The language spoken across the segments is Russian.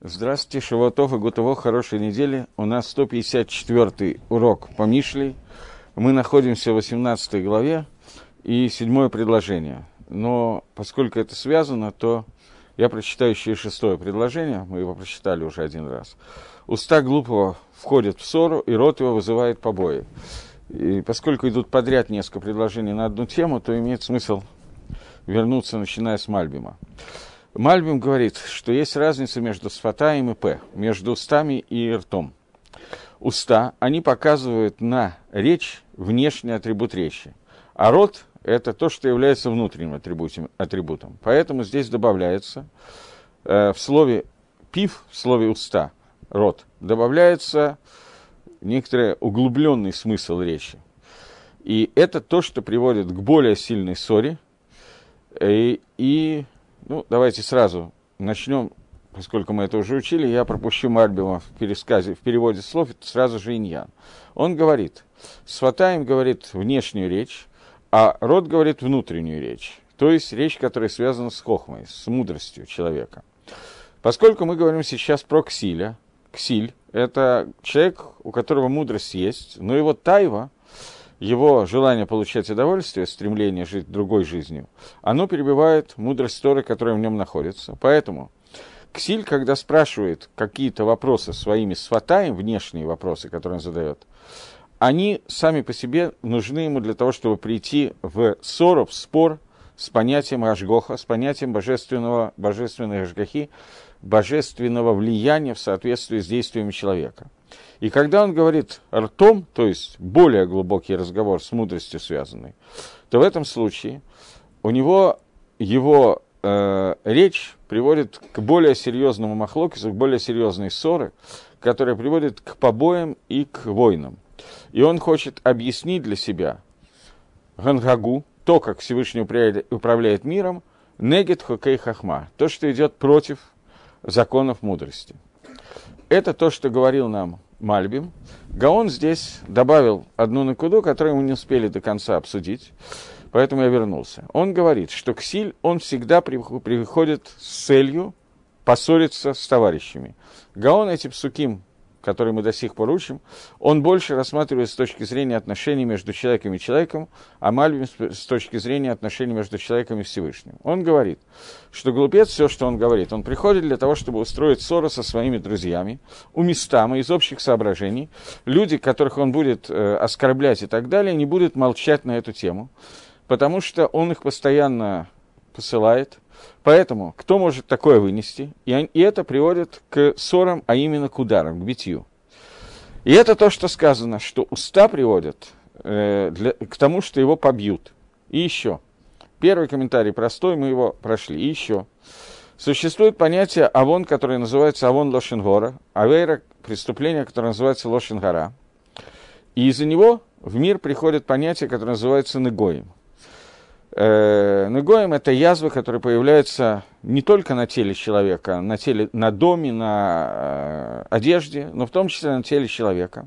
Здравствуйте, Шаватов и Гутово, хорошей недели. У нас 154 урок по Мишлей. Мы находимся в 18 главе и седьмое предложение. Но поскольку это связано, то я прочитаю еще и шестое предложение, мы его прочитали уже один раз. Уста глупого входят в ссору, и рот его вызывает побои. И поскольку идут подряд несколько предложений на одну тему, то имеет смысл вернуться, начиная с Мальбима. Мальбим говорит, что есть разница между сфатаем и п, между устами и ртом. Уста, они показывают на речь внешний атрибут речи, а рот – это то, что является внутренним атрибутом. атрибутом. Поэтому здесь добавляется э, в слове пив, в слове уста, рот, добавляется некоторый углубленный смысл речи. И это то, что приводит к более сильной ссоре и, и ну, давайте сразу начнем, поскольку мы это уже учили, я пропущу Мальбима в пересказе, в переводе слов, это сразу же иньян. Он говорит, Сватаем говорит внешнюю речь, а род говорит внутреннюю речь. То есть речь, которая связана с хохмой, с мудростью человека. Поскольку мы говорим сейчас про Ксиля, Ксиль – это человек, у которого мудрость есть, но его тайва – его желание получать удовольствие, стремление жить другой жизнью, оно перебивает мудрость Торы, которая в нем находится. Поэтому Ксиль, когда спрашивает какие-то вопросы своими сватаем, внешние вопросы, которые он задает, они сами по себе нужны ему для того, чтобы прийти в ссору, в спор с понятием Ашгоха, с понятием божественного, божественной Ашгохи, божественного влияния в соответствии с действиями человека – и когда он говорит ртом, то есть более глубокий разговор с мудростью связанный, то в этом случае у него его э, речь приводит к более серьезному махлокису, к более серьезной ссоры, которая приводит к побоям и к войнам. И он хочет объяснить для себя Гангагу, то, как Всевышний управляет миром, негет хокей хахма, то, что идет против законов мудрости. Это то, что говорил нам Мальбим. Гаон здесь добавил одну накуду, которую мы не успели до конца обсудить, поэтому я вернулся. Он говорит, что Ксиль, он всегда приходит с целью поссориться с товарищами. Гаон эти псуким который мы до сих пор учим, он больше рассматривает с точки зрения отношений между человеком и человеком, а Мальбим с точки зрения отношений между человеком и Всевышним. Он говорит, что глупец, все, что он говорит, он приходит для того, чтобы устроить ссору со своими друзьями, у местами, из общих соображений. Люди, которых он будет э, оскорблять и так далее, не будут молчать на эту тему, потому что он их постоянно посылает – Поэтому, кто может такое вынести? И, и это приводит к ссорам, а именно к ударам, к битью. И это то, что сказано, что уста приводят э, для, к тому, что его побьют. И еще. Первый комментарий простой, мы его прошли. И еще. Существует понятие авон, которое называется авон лошенгора, авейра – преступление, которое называется лошенгора. И из-за него в мир приходит понятие, которое называется негоим. Э, Негоем – это язвы, которые появляются не только на теле человека, на, теле, на доме, на э, одежде, но в том числе на теле человека.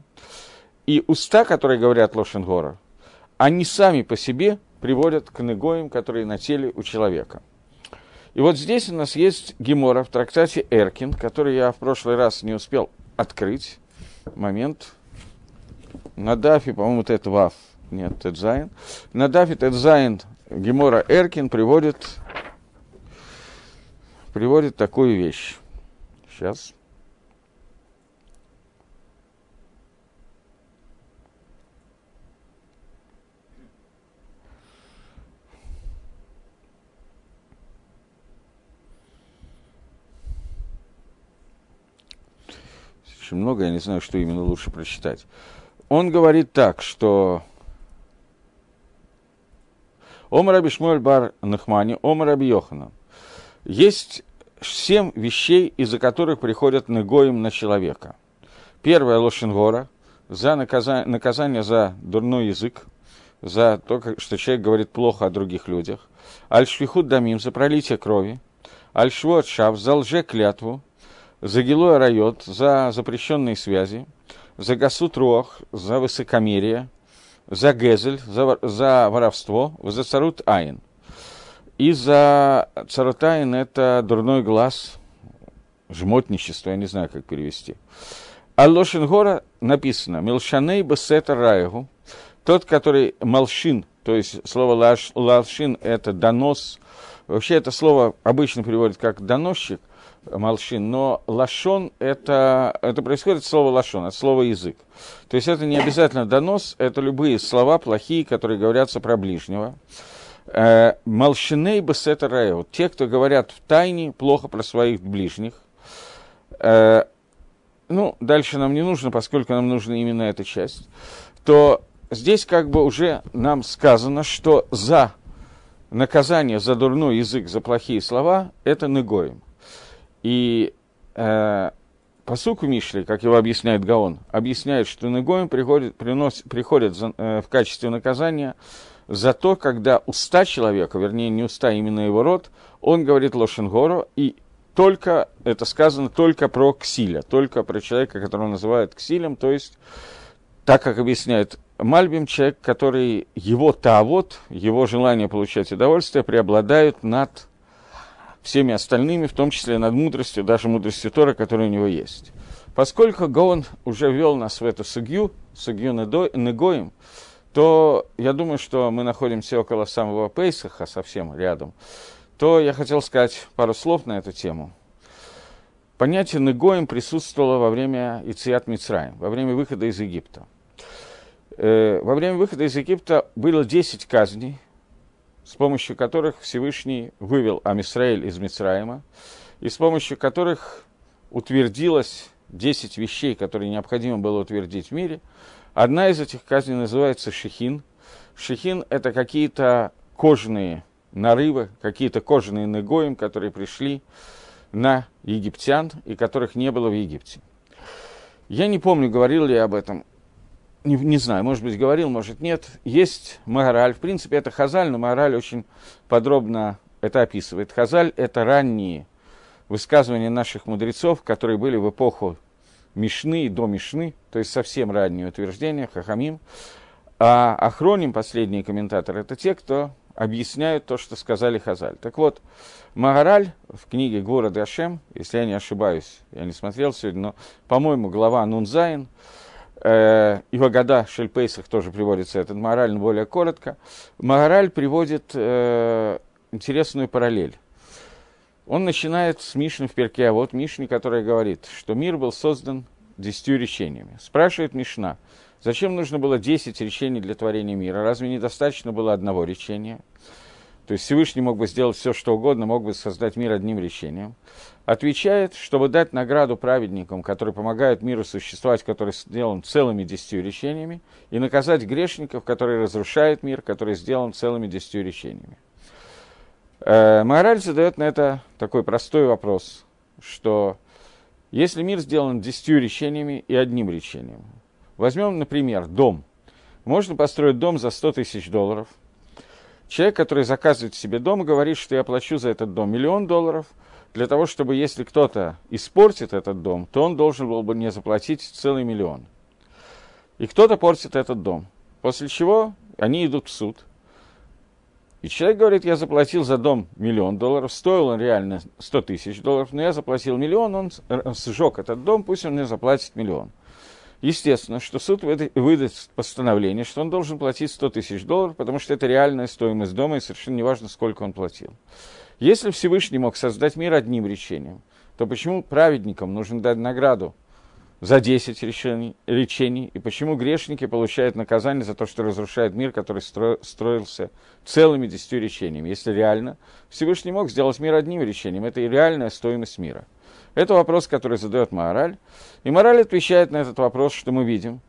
И уста, которые говорят לשון הרע, они сами по себе приводят к נגע ям, которые на теле у человека. И вот здесь у нас есть Гемора в трактате Эркин, который я в прошлый раз не успел открыть. Момент. На דף е, по-моему, это וו. Нет, טית זיין. На דף е טית זיין Гемора Эркин приводит, приводит такую вещь. Сейчас. Очень много, я не знаю, что именно лучше прочитать. Он говорит так, что Омар Раби Шмуэль Бар Нахмани, Омар Раби. Есть семь вещей, из-за которых приходят негоим на человека. Первое – лошенгора, за наказание, наказание за дурной язык, за то, что человек говорит плохо о других людях. Аль-Швихут Дамим, за пролитие крови. Аль-Швуат Шав, за лже-клятву. За Гилуя Райот, за запрещенные связи. За Гасут Руах, за высокомерие – за Гезель, за, за воровство, за Царут Айн. И за Царут Айн это дурной глаз, жмотничество, я не знаю, как перевести. А Лошенгора написано «Милшаней бесета раегу», тот, который молшин, то есть слово лаш, лашин – это донос. Вообще это слово обычно переводят как доносчик, молшин, но лашон это, это происходит от слова лашон, от слова язык. То есть это не обязательно донос, это любые слова плохие, которые говорятся про ближнего. Э, молшиней бесета раеу, те, кто говорят в тайне плохо про своих ближних. Э, ну, дальше нам не нужно, поскольку нам нужна именно эта часть, то здесь как бы уже нам сказано, что за наказание за дурной язык, за плохие слова, это негоем. И э, посуку Мишли, как его объясняет Гаон, объясняет, что негоем приходит, приносит, приходит за, э, в качестве наказания за то, когда уста человека, вернее, не уста, а именно его рот, он говорит лошенгору, и только, это сказано только про ксиля, только про человека, которого называют ксилем, то есть, так как объясняет Мальбим, человек, который его тавод, его желание получать удовольствие, преобладают над всеми остальными, в том числе над мудростью, даже мудростью Тора, которая у него есть. Поскольку Гаон уже ввел нас в эту сугью, сугью Негоим, то я думаю, что мы находимся около самого Пейсаха, совсем рядом, то я хотел сказать пару слов на эту тему. Понятие Негоим присутствовало во время Ициат Мицраем, во время выхода из Египта. Э, во время выхода из Египта было 10 казней, с помощью которых Всевышний вывел Амисраэль из Мицраима, и с помощью которых утвердилось 10 вещей, которые необходимо было утвердить в мире. Одна из этих казней называется шехин. Шехин – это какие-то кожаные нарывы, какие-то кожаные негоим, которые пришли на египтян и которых не было в Египте. Я не помню, говорил ли я об этом не, не знаю, может быть, говорил, может, нет. Есть Магараль. В принципе, это Хазаль, но Магараль очень подробно это описывает. Хазаль – это ранние высказывания наших мудрецов, которые были в эпоху Мишны и до Мишны, то есть совсем ранние утверждения, Хахамим. А Ахроним, последние комментаторы, это те, кто объясняют то, что сказали Хазаль. Так вот, Магараль в книге Гора Дашем, если я не ошибаюсь, я не смотрел сегодня, но, по-моему, глава Нунзайн, э, и Вагада Шельпейсах тоже приводится этот мораль, но более коротко. Мораль приводит э, интересную параллель. Он начинает с Мишны в перке, а вот Мишни, которая говорит, что мир был создан десятью речениями. Спрашивает Мишна, зачем нужно было десять речений для творения мира? Разве недостаточно было одного речения? То есть Всевышний мог бы сделать все, что угодно, мог бы создать мир одним речением отвечает, чтобы дать награду праведникам, которые помогают миру существовать, который сделан целыми десятью речениями, и наказать грешников, которые разрушают мир, который сделан целыми десятью речениями. Э, Мораль задает на это такой простой вопрос, что если мир сделан десятью речениями и одним речением, возьмем, например, дом. Можно построить дом за 100 тысяч долларов. Человек, который заказывает себе дом, говорит, что я плачу за этот дом миллион долларов – для того, чтобы если кто-то испортит этот дом, то он должен был бы мне заплатить целый миллион. И кто-то портит этот дом. После чего они идут в суд. И человек говорит, я заплатил за дом миллион долларов, стоил он реально 100 тысяч долларов, но я заплатил миллион, он сжег этот дом, пусть он мне заплатит миллион. Естественно, что суд выдаст постановление, что он должен платить 100 тысяч долларов, потому что это реальная стоимость дома, и совершенно неважно, сколько он платил. Если Всевышний мог создать мир одним речением, то почему праведникам нужно дать награду за 10 речений, речений, и почему грешники получают наказание за то, что разрушают мир, который стро, строился целыми десятью речениями, если реально Всевышний мог сделать мир одним речением, это и реальная стоимость мира. Это вопрос, который задает Мораль. И Мораль отвечает на этот вопрос, что мы видим,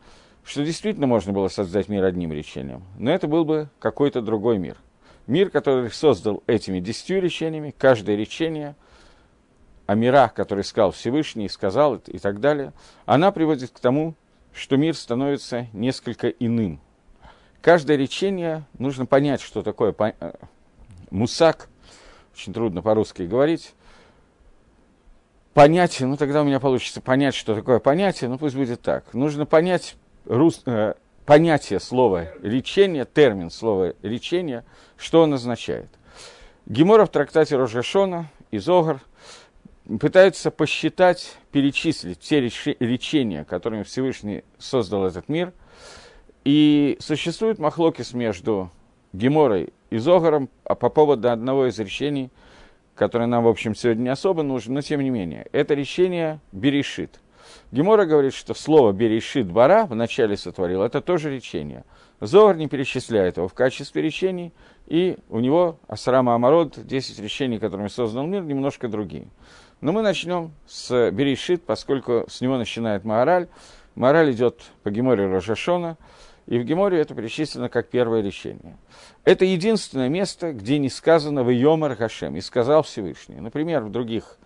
что действительно можно было создать мир одним речением, но это был бы какой-то другой мир – Мир, который создал этими десятью речениями, каждое речение о мирах, которые сказал Всевышний, сказал и так далее, она приводит к тому, что мир становится несколько иным. Каждое речение, нужно понять, что такое э, мусак, очень трудно по-русски говорить, понятие, ну тогда у меня получится понять, что такое понятие, ну пусть будет так. Нужно понять рус, э, понятие слова речение, термин слова речение, что он означает. Гемора в трактате Рожгашона из Огар пытаются посчитать, перечислить те речения, которыми Всевышний создал этот мир. И существует махлокис между Геморой и Зогаром а по поводу одного из речений, которое нам, в общем, сегодня не особо нужно, но тем не менее. Это решение Берешит. Гемора говорит, что слово «берешит бара» в начале сотворил, это тоже речение. Зогар не перечисляет его в качестве речений, и у него Асрама Амарод, 10 речений, которыми создан мир, немножко другие. Но мы начнем с Берешит, поскольку с него начинает Маораль. Маораль идет по Геморе Рожашона, и в Геморе это перечислено как первое решение. Это единственное место, где не сказано в Йомар Хашем, и сказал Всевышний. Например, в других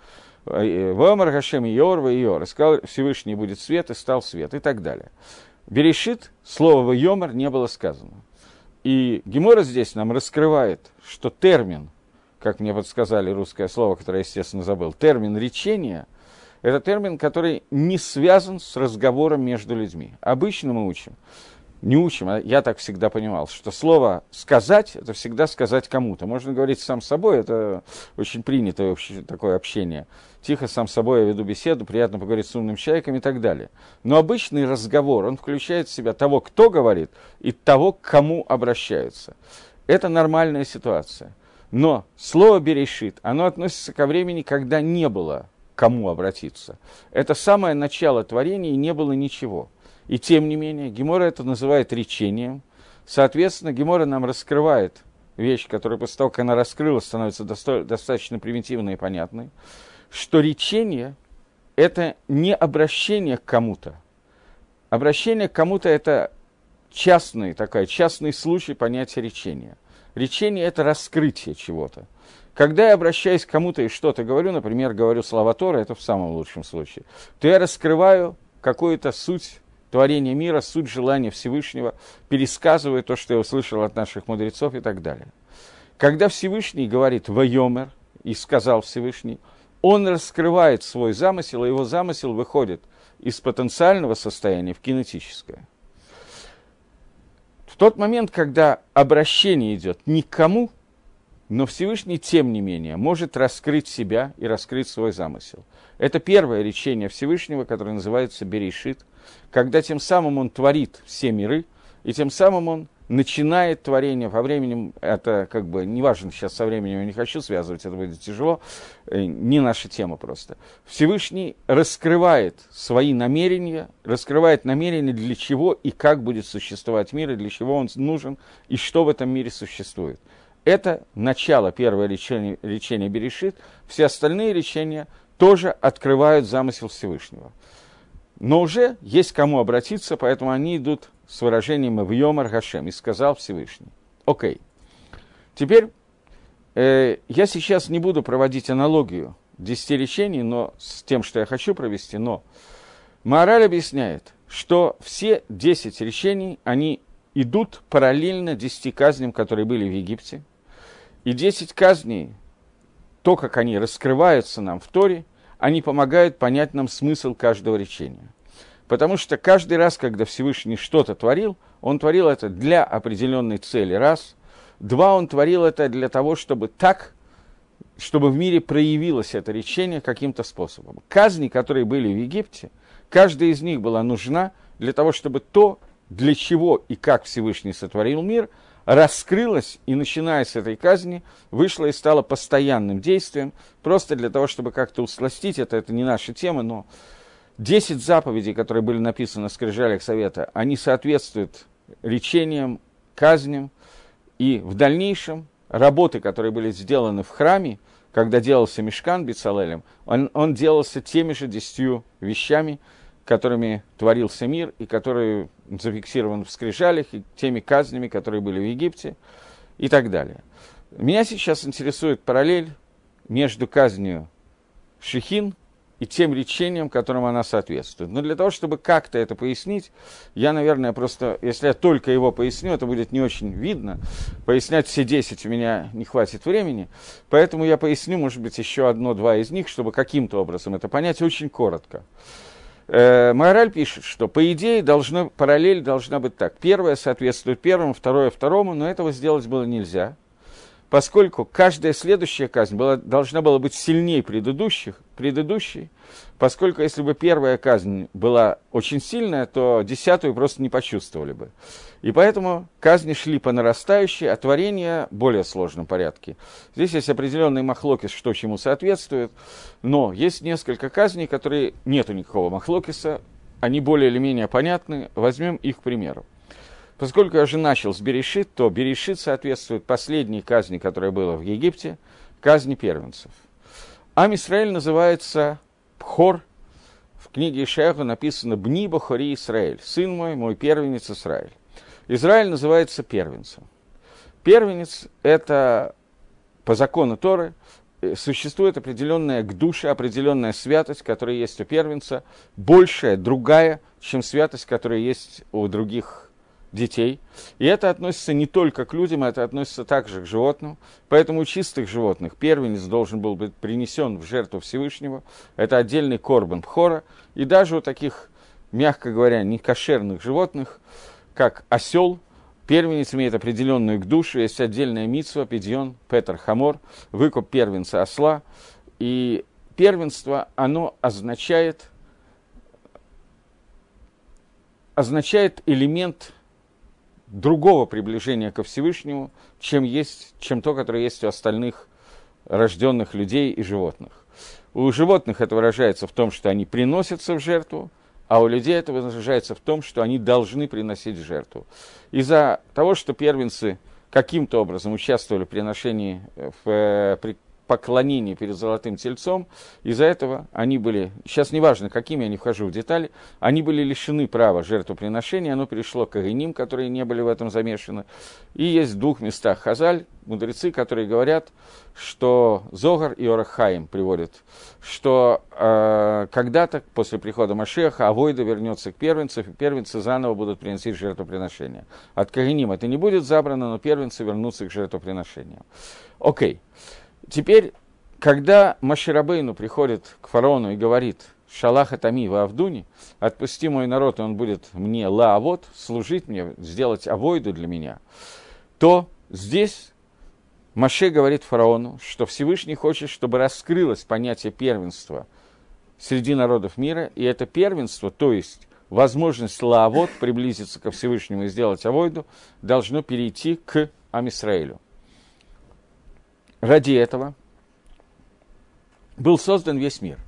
э, в Йомар Хашем Йор, в Йор, и сказал Всевышний будет свет, и стал свет, и так далее. Берешит, слово в Йомар не было сказано. И Гемора здесь нам раскрывает, что термин как мне подсказали русское слово, которое я, естественно, забыл, термин речения – это термин, который не связан с разговором между людьми. Обычно мы учим, не учим, а я так всегда понимал, что слово «сказать» – это всегда сказать кому-то. Можно говорить сам собой, это очень принятое вообще такое общение. Тихо сам собой я веду беседу, приятно поговорить с умным человеком и так далее. Но обычный разговор, он включает в себя того, кто говорит, и того, к кому обращаются. Это нормальная ситуация – но слово «берешит», оно относится ко времени, когда не было кому обратиться. Это самое начало творения, и не было ничего. И тем не менее, Гемора это называет речением. Соответственно, Гемора нам раскрывает вещь, которая после того, как она раскрылась, становится доста- достаточно примитивной и понятной, что речение – это не обращение к кому-то. Обращение к кому-то – это частный, такой, частный случай понятия речения – Речение – это раскрытие чего-то. Когда я обращаюсь к кому-то и что-то говорю, например, говорю слова Тора, это в самом лучшем случае, то я раскрываю какую-то суть творения мира, суть желания Всевышнего, пересказываю то, что я услышал от наших мудрецов и так далее. Когда Всевышний говорит «Вайомер» и сказал Всевышний, он раскрывает свой замысел, и его замысел выходит из потенциального состояния в кинетическое – в тот момент, когда обращение идет никому, но Всевышний, тем не менее, может раскрыть себя и раскрыть свой замысел. Это первое речение Всевышнего, которое называется Берешит, когда тем самым он творит все миры, и тем самым он начинает творение, во времени, это как бы, неважно сейчас со временем, я не хочу связывать, это будет тяжело, э, не наша тема просто. Всевышний раскрывает свои намерения, раскрывает намерения, для чего и как будет существовать мир, и для чего он нужен, и что в этом мире существует. Это начало первое речения, речения Берешит, все остальные речения тоже открывают замысел Всевышнего. Но уже есть кому обратиться, поэтому они идут с выражением «в Йомар Хашем» и сказал Всевышний. Окей. Теперь э, я сейчас не буду проводить аналогию десяти речений но, с тем, что я хочу провести, но Мораль объясняет, что все десять речений, они идут параллельно десяти казням, которые были в Египте. И десять казней, то, как они раскрываются нам в Торе, они помогают понять нам смысл каждого речения. Потому что каждый раз, когда Всевышний что-то творил, он творил это для определенной цели, раз. Два, он творил это для того, чтобы так, чтобы в мире проявилось это речение каким-то способом. Казни, которые были в Египте, каждая из них была нужна для того, чтобы то, для чего и как Всевышний сотворил мир, раскрылось и, начиная с этой казни, вышло и стало постоянным действием, просто для того, чтобы как-то усластить это, это не наша тема, но Десять заповедей, которые были написаны в скрижалях Совета, они соответствуют речениям, казням, и в дальнейшем работы, которые были сделаны в храме, когда делался Мешкан Бицалелем, он, он делался теми же десятью вещами, которыми творился мир, и которые зафиксированы в скрижалях, и теми казнями, которые были в Египте, и так далее. Меня сейчас интересует параллель между казнью Шихин и тем речением, которым она соответствует. Но для того, чтобы как-то это пояснить, я, наверное, просто, если я только его поясню, это будет не очень видно. Пояснять все 10 у меня не хватит времени, поэтому я поясню, может быть, еще одно-два из них, чтобы каким-то образом это понять очень коротко. Э, Мораль пишет, что по идее должно, параллель должна быть так. Первое соответствует первому, второе второму, но этого сделать было нельзя. Поскольку каждая следующая казнь была, должна была быть сильнее предыдущих, предыдущей, поскольку если бы первая казнь была очень сильная, то десятую просто не почувствовали бы. И поэтому казни шли по нарастающей, а творение в более сложном порядке. Здесь есть определенный махлокис, что чему соответствует, но есть несколько казней, которые нету никакого махлокиса, они более или менее понятны, возьмем их к примеру. Поскольку я уже начал с Берешит, то Берешит соответствует последней казни, которая была в Египте, казни первенцев. Ам Исраиль называется Пхор. В книге Ишаяху написано «Бни Бахори Исраиль», «Сын мой, мой первенец Израиль». Израиль называется первенцем. Первенец – это по закону Торы э, существует определенная к душе, определенная святость, которая есть у первенца, большая, другая, чем святость, которая есть у других детей. И это относится не только к людям, это относится также к животным. Поэтому у чистых животных первенец должен был быть принесен в жертву Всевышнего. Это отдельный корбан пхора. И даже у таких, мягко говоря, некошерных животных, как осел, первенец имеет определенную к душе. Есть отдельная митсва, педион, петр, хамор, выкуп первенца осла. И первенство, оно означает означает элемент другого приближения ко Всевышнему, чем, есть, чем то, которое есть у остальных рожденных людей и животных. У животных это выражается в том, что они приносятся в жертву, а у людей это выражается в том, что они должны приносить жертву. Из-за того, что первенцы каким-то образом участвовали в приношении, в, э, при поклонении перед золотым тельцом. Из-за этого они были, сейчас неважно, какими я не вхожу в детали, они были лишены права жертвоприношения, оно перешло к Агиним, которые не были в этом замешаны. И есть в двух местах Хазаль, мудрецы, которые говорят, что Зогар и Орахаим приводят, что э, когда-то после прихода Машеха Авойда вернется к первенцам, и первенцы заново будут приносить жертвоприношения. От Кагиним это не будет забрано, но первенцы вернутся к жертвоприношениям. Окей. Okay. Теперь, когда Маширабейну приходит к фараону и говорит, Шалаха Тами Авдуни, отпусти мой народ, и он будет мне лаавод, служить мне, сделать авойду для меня, то здесь Маше говорит фараону, что Всевышний хочет, чтобы раскрылось понятие первенства среди народов мира, и это первенство, то есть возможность лаавод приблизиться ко Всевышнему и сделать авойду, должно перейти к Амисраилю. Ради этого был создан весь мир.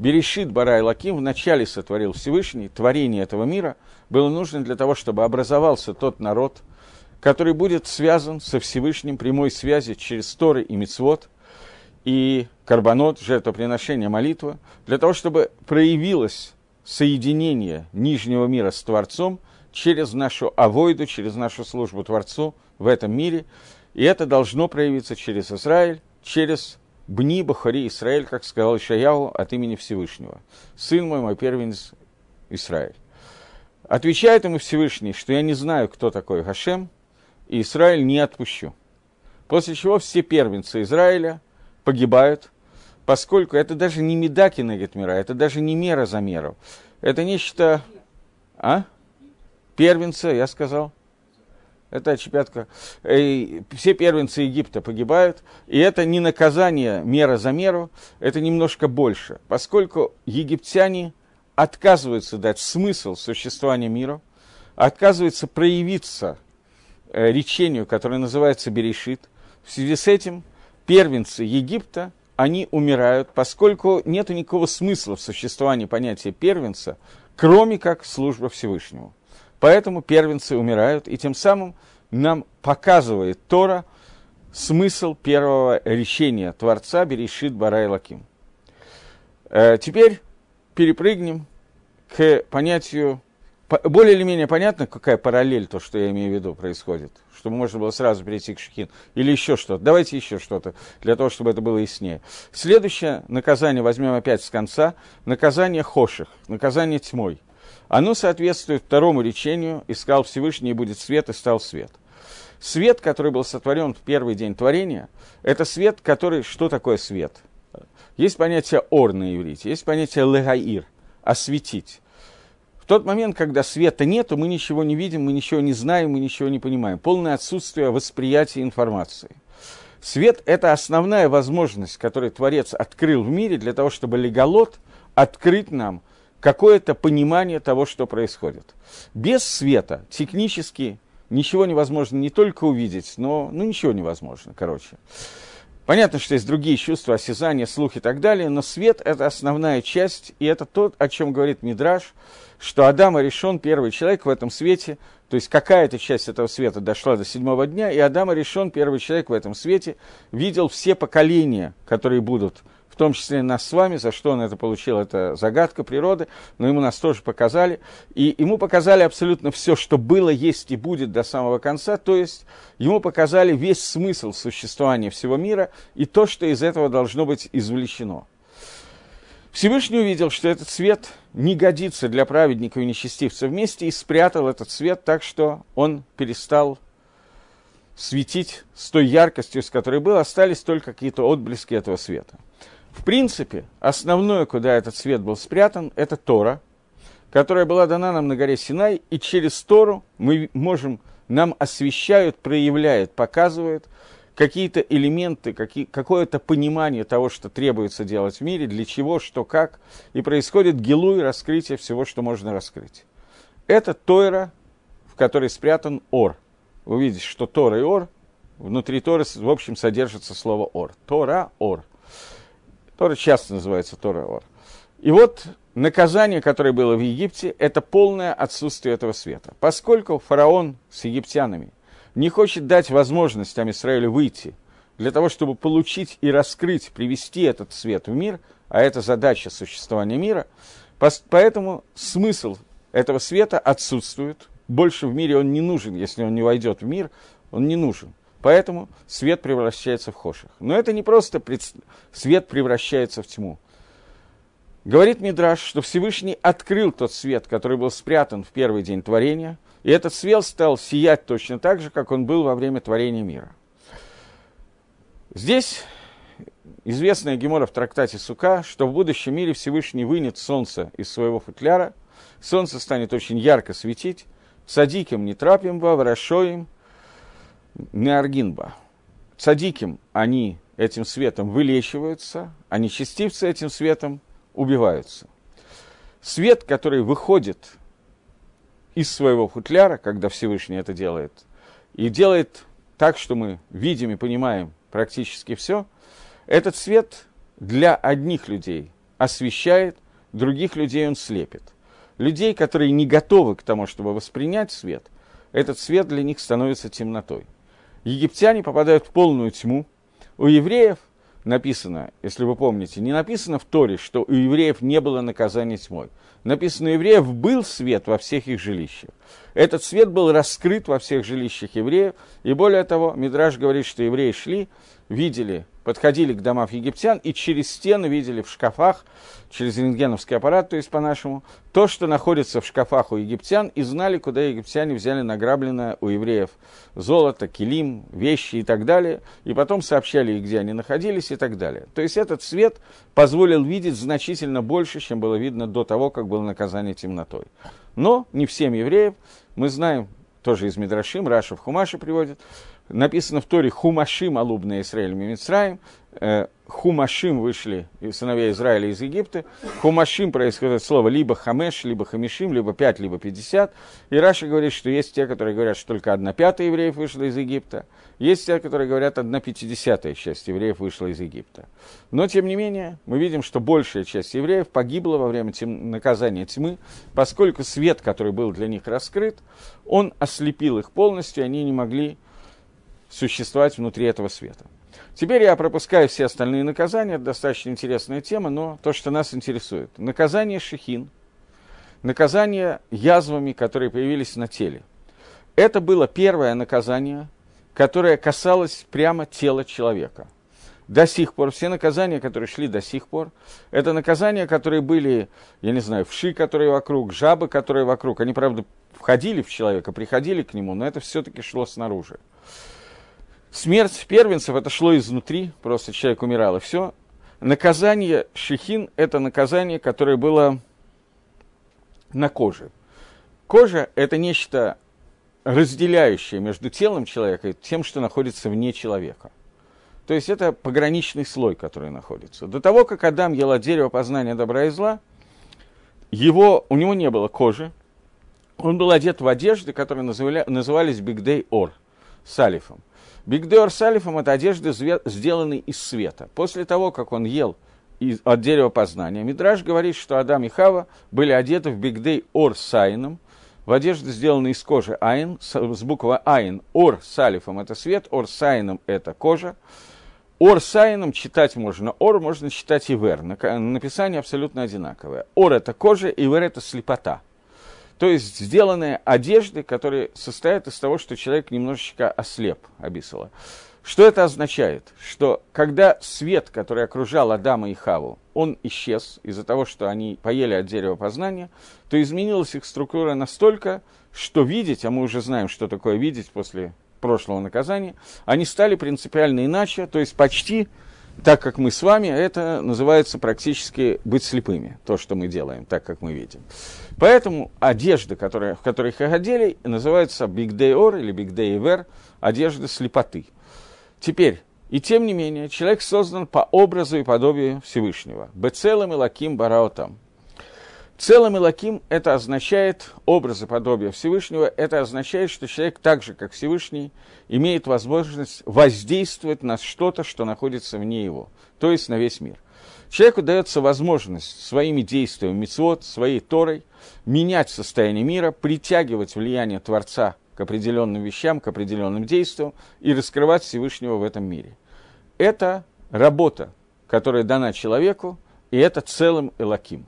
Берешит Барай Лаким вначале сотворил Всевышний, творение этого мира было нужно для того, чтобы образовался тот народ, который будет связан со Всевышним прямой связи через Торы и Мицвод, и карбонот, жертвоприношение, молитва, для того, чтобы проявилось соединение нижнего мира с Творцом через нашу авойду, через нашу службу Творцу в этом мире – и это должно проявиться через Израиль, через Бни Бахари Израиль, как сказал Ишаяу от имени Всевышнего. Сын мой, мой первенец Израиль. Отвечает ему Всевышний, что я не знаю, кто такой Гашем, и Израиль не отпущу. После чего все первенцы Израиля погибают, поскольку это даже не медаки на мира, это даже не мера за меру. Это нечто... А? Первенца, я сказал. Это чемпионатка. И все первенцы Египта погибают. И это не наказание мера за меру, это немножко больше. Поскольку египтяне отказываются дать смысл существования мира, отказываются проявиться э, речению, которое называется Берешит. В связи с этим первенцы Египта, они умирают, поскольку нет никакого смысла в существовании понятия первенца, кроме как служба Всевышнему. Поэтому первенцы умирают, и тем самым нам показывает Тора смысл первого решения Творца Берешит Барай Лаким. Э, теперь перепрыгнем к понятию, более или менее понятно, какая параллель, то, что я имею в виду, происходит, чтобы можно было сразу перейти к Шехин, или еще что-то. Давайте еще что-то, для того, чтобы это было яснее. Следующее наказание возьмем опять с конца, наказание Хоших, наказание тьмой оно соответствует второму речению «Искал Всевышний, и будет свет, и стал свет». Свет, который был сотворен в первый день творения, это свет, который... Что такое свет? Есть понятие «ор» на иврите, есть понятие «легаир» – «осветить». В тот момент, когда света нету, мы ничего не видим, мы ничего не знаем, мы ничего не понимаем. Полное отсутствие восприятия информации. Свет – это основная возможность, которую Творец открыл в мире для того, чтобы леголот открыть нам какое-то понимание того, что происходит. Без света технически ничего невозможно не только увидеть, но ну, ничего невозможно, короче. Понятно, что есть другие чувства, осязание, слух и так далее, но свет – это основная часть, и это то, о чем говорит Мидраш, что Адам решен первый человек в этом свете, то есть какая-то часть этого света дошла до седьмого дня, и Адам решен первый человек в этом свете, видел все поколения, которые будут – в том числе нас с вами, за что он это получил, это загадка природы, но ему нас тоже показали. И ему показали абсолютно все, что было, есть и будет до самого конца, то есть ему показали весь смысл существования всего мира и то, что из этого должно быть извлечено. Всевышний увидел, что этот свет не годится для праведника и нечестивца вместе, и спрятал этот свет так, что он перестал светить с той яркостью, с которой был, остались только какие-то отблески этого света. В принципе, основное, куда этот свет был спрятан, это Тора, которая была дана нам на горе Синай, и через Тору мы можем, нам освещают, проявляют, показывают какие-то элементы, какие, какое-то понимание того, что требуется делать в мире, для чего, что, как, и происходит гилу и раскрытие всего, что можно раскрыть. Это Тора, в которой спрятан Ор. Вы видите, что Тора и Ор, внутри Торы, в общем, содержится слово Ор. Тора, Ор – Тора часто называется Тора Ор. И вот наказание, которое было в Египте, это полное отсутствие этого света. Поскольку фараон с египтянами не хочет дать возможность Израилю выйти для того, чтобы получить и раскрыть, привести этот свет в мир, а это задача существования мира, поэтому смысл этого света отсутствует. Больше в мире он не нужен, если он не войдет в мир, он не нужен. Поэтому свет превращается в хоших. Но это не просто пред... свет превращается в тьму. Говорит Мидраш, что Всевышний открыл тот свет, который был спрятан в первый день творения, и этот свет стал сиять точно так же, как он был во время творения мира. Здесь известная Гемора в трактате Сука, что в будущем мире Всевышний вынет солнце из своего футляра, солнце станет очень ярко светить, садиким не трапим во, ворошоим, Неаргинба. Цадиким они этим светом вылечиваются, а нечестивцы этим светом убиваются. Свет, который выходит из своего футляра, когда Всевышний это делает, и делает так, что мы видим и понимаем практически все, этот свет для одних людей освещает, других людей он слепит. Людей, которые не готовы к тому, чтобы воспринять свет, этот свет для них становится темнотой египтяне попадают в полную тьму. У евреев написано, если вы помните, не написано в Торе, что у евреев не было наказания тьмой. Написано, у евреев был свет во всех их жилищах. Этот свет был раскрыт во всех жилищах евреев. И более того, Мидраж говорит, что евреи шли, видели подходили к домам египтян и через стены видели в шкафах, через рентгеновский аппарат, то есть по-нашему, то, что находится в шкафах у египтян, и знали, куда египтяне взяли награбленное у евреев золото, килим, вещи и так далее, и потом сообщали, где они находились и так далее. То есть этот свет позволил видеть значительно больше, чем было видно до того, как было наказание темнотой. Но не всем евреев, мы знаем, тоже из Мидрашим, Раши в Хумаше приводит, написано в Торе «חמושים עלו בני ישראל ממצרים», э, חמושים вышли сыновья Израиля из Египта. חמושים происходит слово либо חמש, либо חמישים, либо пять, либо пятьдесят. И Раши говорит, что есть те, которые говорят, что только одна пятая евреев вышла из Египта. Есть те, которые говорят, одна пятидесятая часть евреев вышла из Египта. Но, тем не менее, мы видим, что большая часть евреев погибла во время тем, наказания тьмы, поскольку свет, который был для них раскрыт, он ослепил их полностью, и они не могли существовать внутри этого света. Теперь я пропускаю все остальные наказания, это достаточно интересная тема, но то, что нас интересует. Наказание шехин, наказание язвами, которые появились на теле. Это было первое наказание, которое касалось прямо тела человека. До сих пор, все наказания, которые шли до сих пор, это наказания, которые были, я не знаю, вши, которые вокруг, жабы, которые вокруг. Они, правда, входили в человека, приходили к нему, но это все-таки шло снаружи. Смерть первенцев это шло изнутри, просто человек умирал и все. Наказание шехин – это наказание, которое было на коже. Кожа – это нечто разделяющее между телом человека и тем, что находится вне человека. То есть это пограничный слой, который находится. До того, как Адам ел от дерева познания добра и зла, его, у него не было кожи, он был одет в одежды, которые называли, назывались בגדי אור, с алефом. בגדי אור с алефом – это одежды, сделанные из света. После того, как он ел из, от дерева познания, Мидраш говорит, что Адам и Хава были одеты в בגדי עור с айном, в одежды, сделанные из кожи Айн, с, с буквы Айн, אור с алефом – это свет, עור с айном – это кожа. Ор Сайном читать можно Ор, можно читать Ивер. Написание абсолютно одинаковое. Ор – это кожа, Ивер – это слепота. То есть сделанные одежды, которые состоят из того, что человек немножечко ослеп, обисала. Что это означает? Что когда свет, который окружал Адама и Хаву, он исчез из-за того, что они поели от дерева познания, то изменилась их структура настолько, что видеть, а мы уже знаем, что такое видеть после прошлого наказания, они стали принципиально иначе, то есть почти так, как мы с вами, это называется практически быть слепыми, то, что мы делаем, так, как мы видим. Поэтому одежда, которая, в которой их одели, называется Big Day Or или Big Day Ever, одежда слепоты. Теперь, и тем не менее, человек создан по образу и подобию Всевышнего. Бецелом и лаким бараотам. Целым и лаким это означает образ и подобие Всевышнего, это означает, что человек так же, как Всевышний, имеет возможность воздействовать на что-то, что находится вне его, то есть на весь мир. Человеку дается возможность своими действиями, мицвод, своей Торой, менять состояние мира, притягивать влияние Творца к определенным вещам, к определенным действиям и раскрывать Всевышнего в этом мире. Это работа, которая дана человеку, и это целым Элаким.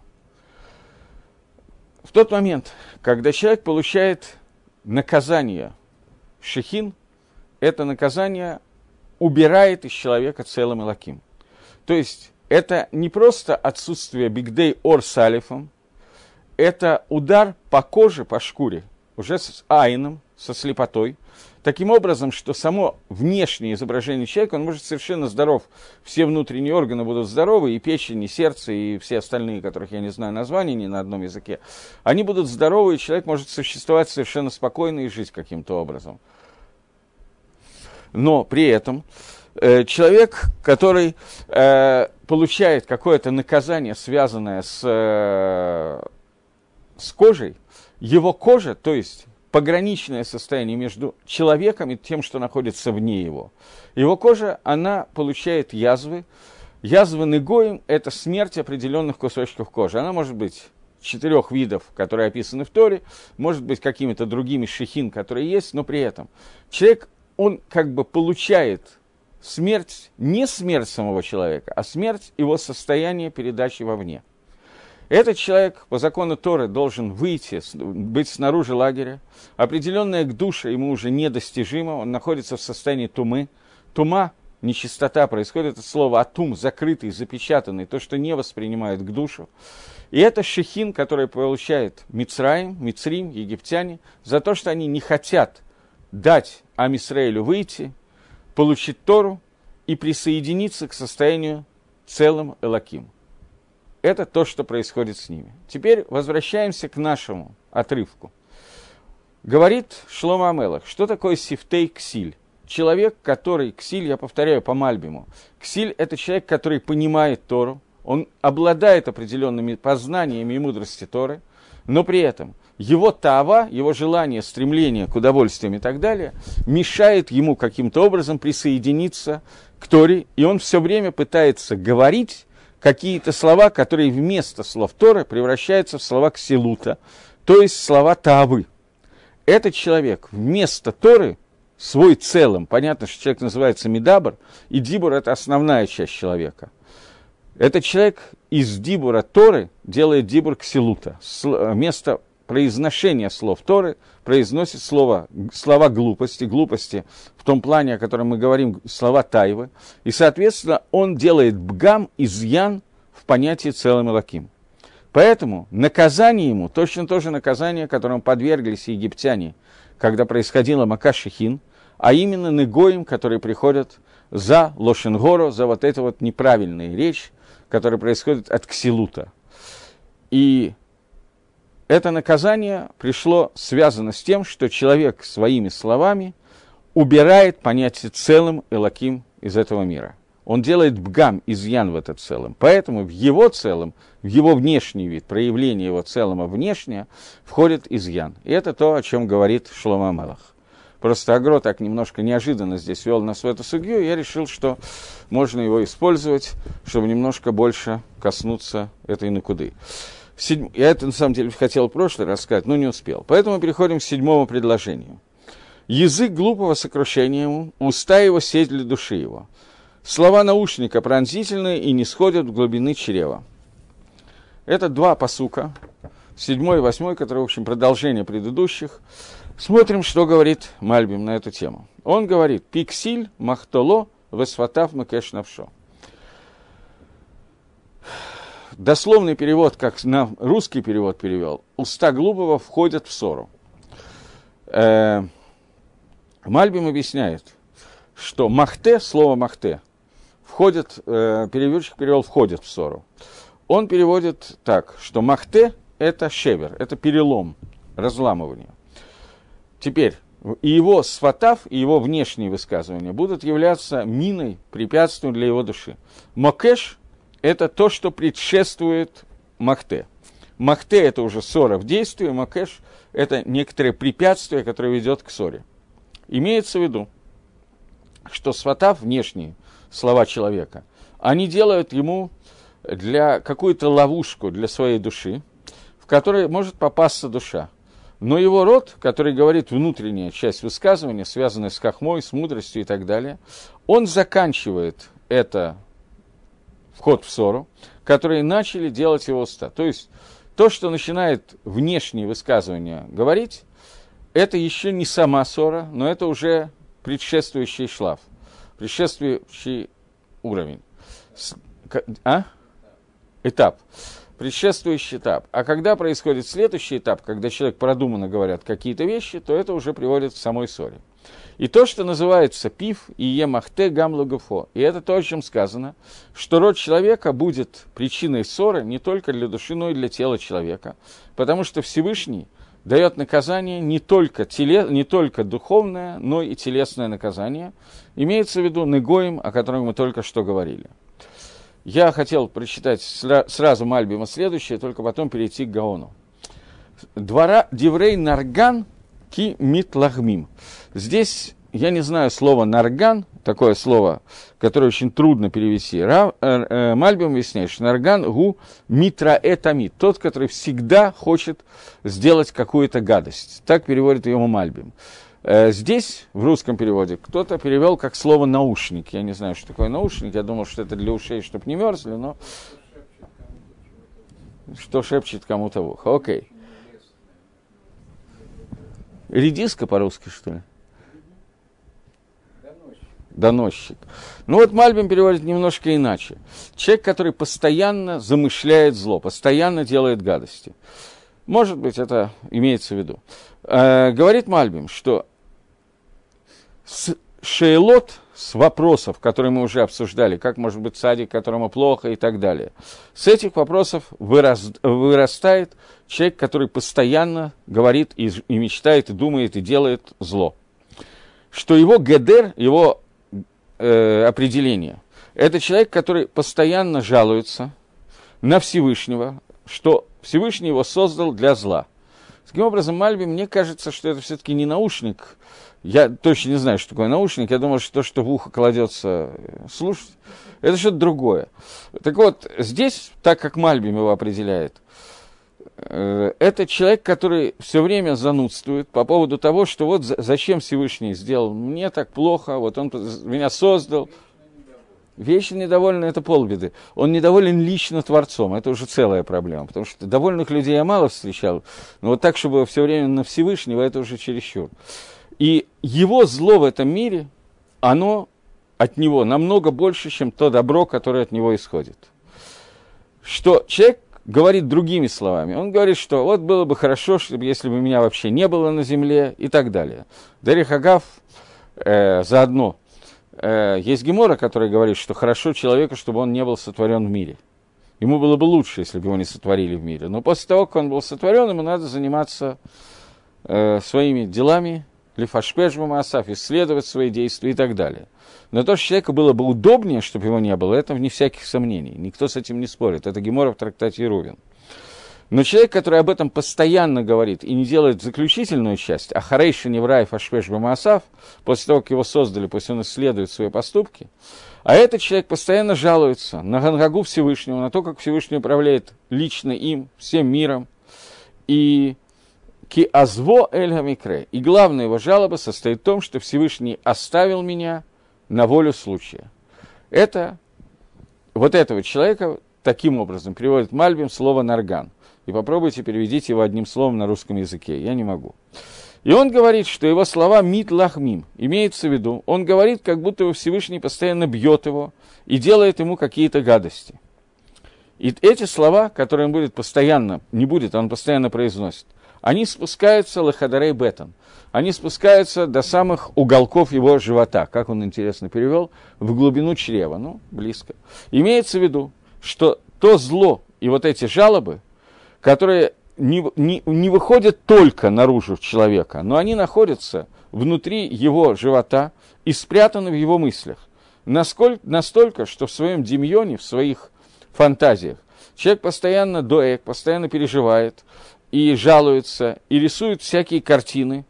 В тот момент, когда человек получает наказание шехин, это наказание убирает из человека целым Элаким. То есть это не просто отсутствие бигдей ор салифом, это удар по коже, по шкуре, уже с айном, со слепотой, таким образом, что само внешнее изображение человека, он может совершенно здоров, все внутренние органы будут здоровы, и печень, и сердце, и все остальные, которых я не знаю названий ни на одном языке, они будут здоровы, и человек может существовать совершенно спокойно и жить каким-то образом. Но при этом э, человек, который э, получает какое-то наказание, связанное с, э, с кожей, его кожа, то есть пограничное состояние между человеком и тем, что находится вне его. Его кожа, она получает язвы. Язвы негоим – это смерть определенных кусочков кожи. Она может быть четырех видов, которые описаны в Торе, может быть какими-то другими шехин, которые есть, но при этом человек, он как бы получает смерть, не смерть самого человека, а смерть его состояния передачи вовне. Этот человек по закону Торы должен выйти, быть снаружи лагеря. Определенная к душе ему уже недостижима, он находится в состоянии тумы. Тума, нечистота, происходит от слова атум, закрытый, запечатанный, то, что не воспринимает к душу. И это шехин, который получает Мицраим, Мицрим, египтяне, за то, что они не хотят дать Амисраилю выйти, получить Тору и присоединиться к состоянию целым Элаким. Это то, что происходит с ними. Теперь возвращаемся к нашему отрывку. Говорит Шлома Амелах, что такое сифтей ксиль? Человек, который, ксиль, я повторяю по Мальбиму, ксиль – это человек, который понимает Тору, он обладает определенными познаниями и мудрости Торы, но при этом его тава, его желание, стремление к удовольствиям и так далее, мешает ему каким-то образом присоединиться к Торе, и он все время пытается говорить какие-то слова, которые вместо слов Торы превращаются в слова ксилута, то есть слова тавы. Этот человек вместо Торы свой целым, понятно, что человек называется Медабр, и Дибур – это основная часть человека. Этот человек из Дибура Торы делает Дибур Ксилута. Вместо произношения слов Торы произносит слово, слова глупости, глупости в том плане, о котором мы говорим, слова тайвы. И, соответственно, он делает бгам, изъян в понятии целым лаким. Поэтому наказание ему, точно то же наказание, которому подверглись египтяне, когда происходила Макашихин, а именно негоим, которые приходят за Лошенгоро, за вот эту вот неправильную речь, которая происходит от Ксилута. И это наказание пришло связано с тем, что человек своими словами убирает понятие целым Элаким из этого мира. Он делает бгам, изъян в это целом. Поэтому в его целом, в его внешний вид, проявление его целого внешнее, входит изъян. И это то, о чем говорит Шлома Малах. Просто Агро так немножко неожиданно здесь вел нас в эту судью, я решил, что можно его использовать, чтобы немножко больше коснуться этой накуды. Седь... Я это, на самом деле, хотел в прошлый раз сказать, но не успел. Поэтому переходим к седьмому предложению. Язык глупого сокрушения ему, уста его сеть для души его. Слова наушника пронзительные и не сходят в глубины чрева. Это два посука, седьмой и восьмой, которые, в общем, продолжение предыдущих. Смотрим, что говорит Мальбим на эту тему. Он говорит, пиксиль махтоло весватав макеш навшо. Дословный перевод, как на русский перевод перевел, уста глупого входят в ссору. Э, Мальбим объясняет, что махте, слово махте, входит, э, переводчик перевел входит в ссору. Он переводит так, что махте – это шевер, это перелом, разламывание. Теперь, и его сватав, и его внешние высказывания будут являться миной, препятствием для его души. Мокеш – это то, что предшествует Махте. Махте – это уже ссора в действии, Мокеш – это некоторое препятствие, которое ведет к ссоре. Имеется в виду, что сватав внешние слова человека, они делают ему для какую-то ловушку для своей души, в которой может попасться душа – но его род, который говорит внутренняя часть высказывания, связанная с хохмой, с мудростью и так далее, он заканчивает это вход в ссору, которые начали делать его уста. То есть то, что начинает внешние высказывания говорить, это еще не сама ссора, но это уже предшествующий шлаф, предшествующий уровень. А? Этап предшествующий этап. А когда происходит следующий этап, когда человек продуманно говорят какие-то вещи, то это уже приводит к самой ссоре. И то, что называется пив и емахте гамлагуфо. И это то, о чем сказано, что род человека будет причиной ссоры не только для души, но и для тела человека. Потому что Всевышний дает наказание не только, теле, не только духовное, но и телесное наказание. Имеется в виду негоим, о котором мы только что говорили. Я хотел прочитать сразу Мальбима следующее, только потом перейти к Гаону. Двора Диврей Нарган ки митлагмим. Здесь я не знаю слово нарган, такое слово, которое очень трудно перевести. Ра, э, э, Мальбим объясняет, что нарган гу митра этамит, тот, который всегда хочет сделать какую-то гадость. Так переводит его Мальбим. Э, здесь, в русском переводе, кто-то перевел как слово наушник. Я не знаю, что такое наушник. Я думал, что это для ушей, чтобы не мерзли, но... Что шепчет кому-то в ухо. Окей. Редиска по-русски, что ли? Доносчик. Ну вот Мальбим переводит немножко иначе. Человек, который постоянно замышляет зло, постоянно делает гадости. Может быть, это имеется в виду. Э, говорит Мальбим, что с шейлот, с вопросов, которые мы уже обсуждали, как может быть садик, которому плохо и так далее, с этих вопросов вырас, вырастает человек, который постоянно говорит и, и мечтает, и думает, и делает зло. Что его гедер, его э, определение, это человек, который постоянно жалуется на Всевышнего, что Всевышний его создал для зла – Таким образом, Мальби, мне кажется, что это все-таки не наушник. Я точно не знаю, что такое наушник. Я думаю, что то, что в ухо кладется э, слушать, это что-то другое. Так вот, здесь, так как Мальбим его определяет, э, это человек, который все время занудствует по поводу того, что вот зачем Всевышний сделал мне так плохо, вот он меня создал, Вечно недовольный – это полбеды. Он недоволен лично Творцом, это уже целая проблема, потому что довольных людей я мало встречал, но вот так, чтобы все время на Всевышнего, это уже чересчур. И его зло в этом мире, оно от него намного больше, чем то добро, которое от него исходит. Что человек говорит другими словами. Он говорит, что вот было бы хорошо, чтобы, если бы меня вообще не было на земле и так далее. Дарих Агав э, заодно – э, есть Гемора, который говорит, что хорошо человеку, чтобы он не был сотворен в мире. Ему было бы лучше, если бы его не сотворили в мире. Но после того, как он был сотворен, ему надо заниматься э, своими делами, лифашпешба маасаф, исследовать свои действия и так далее. Но то, что человеку было бы удобнее, чтобы его не было, это вне всяких сомнений. Никто с этим не спорит. Это Гемора в трактате Рувин. Но человек, который об этом постоянно говорит и не делает заключительную часть, а Харейши Невраев Ашпеш Бамасав, после того, как его создали, пусть он исследует свои поступки, а этот человек постоянно жалуется на Гангагу Всевышнего, на то, как Всевышний управляет лично им, всем миром, и ки азво эль гамикре. И главная его жалоба состоит в том, что Всевышний оставил меня на волю случая. Это вот этого человека таким образом переводит Мальбим слово «нарган». И попробуйте переведите его одним словом на русском языке. Я не могу. И он говорит, что его слова «мит лахмим» имеется в виду, он говорит, как будто его Всевышний постоянно бьет его и делает ему какие-то гадости. И эти слова, которые он будет постоянно, не будет, он постоянно произносит, они спускаются лахадарей бетон, они спускаются до самых уголков его живота, как он интересно перевел, в глубину чрева, ну, близко. Имеется в виду, что то зло и вот эти жалобы, которые не, не, не выходят только наружу человека, но они находятся внутри его живота и спрятаны в его мыслях. Насколько, настолько, что в своем демьоне, в своих фантазиях, человек постоянно доек, постоянно переживает и жалуется, и рисует всякие картины,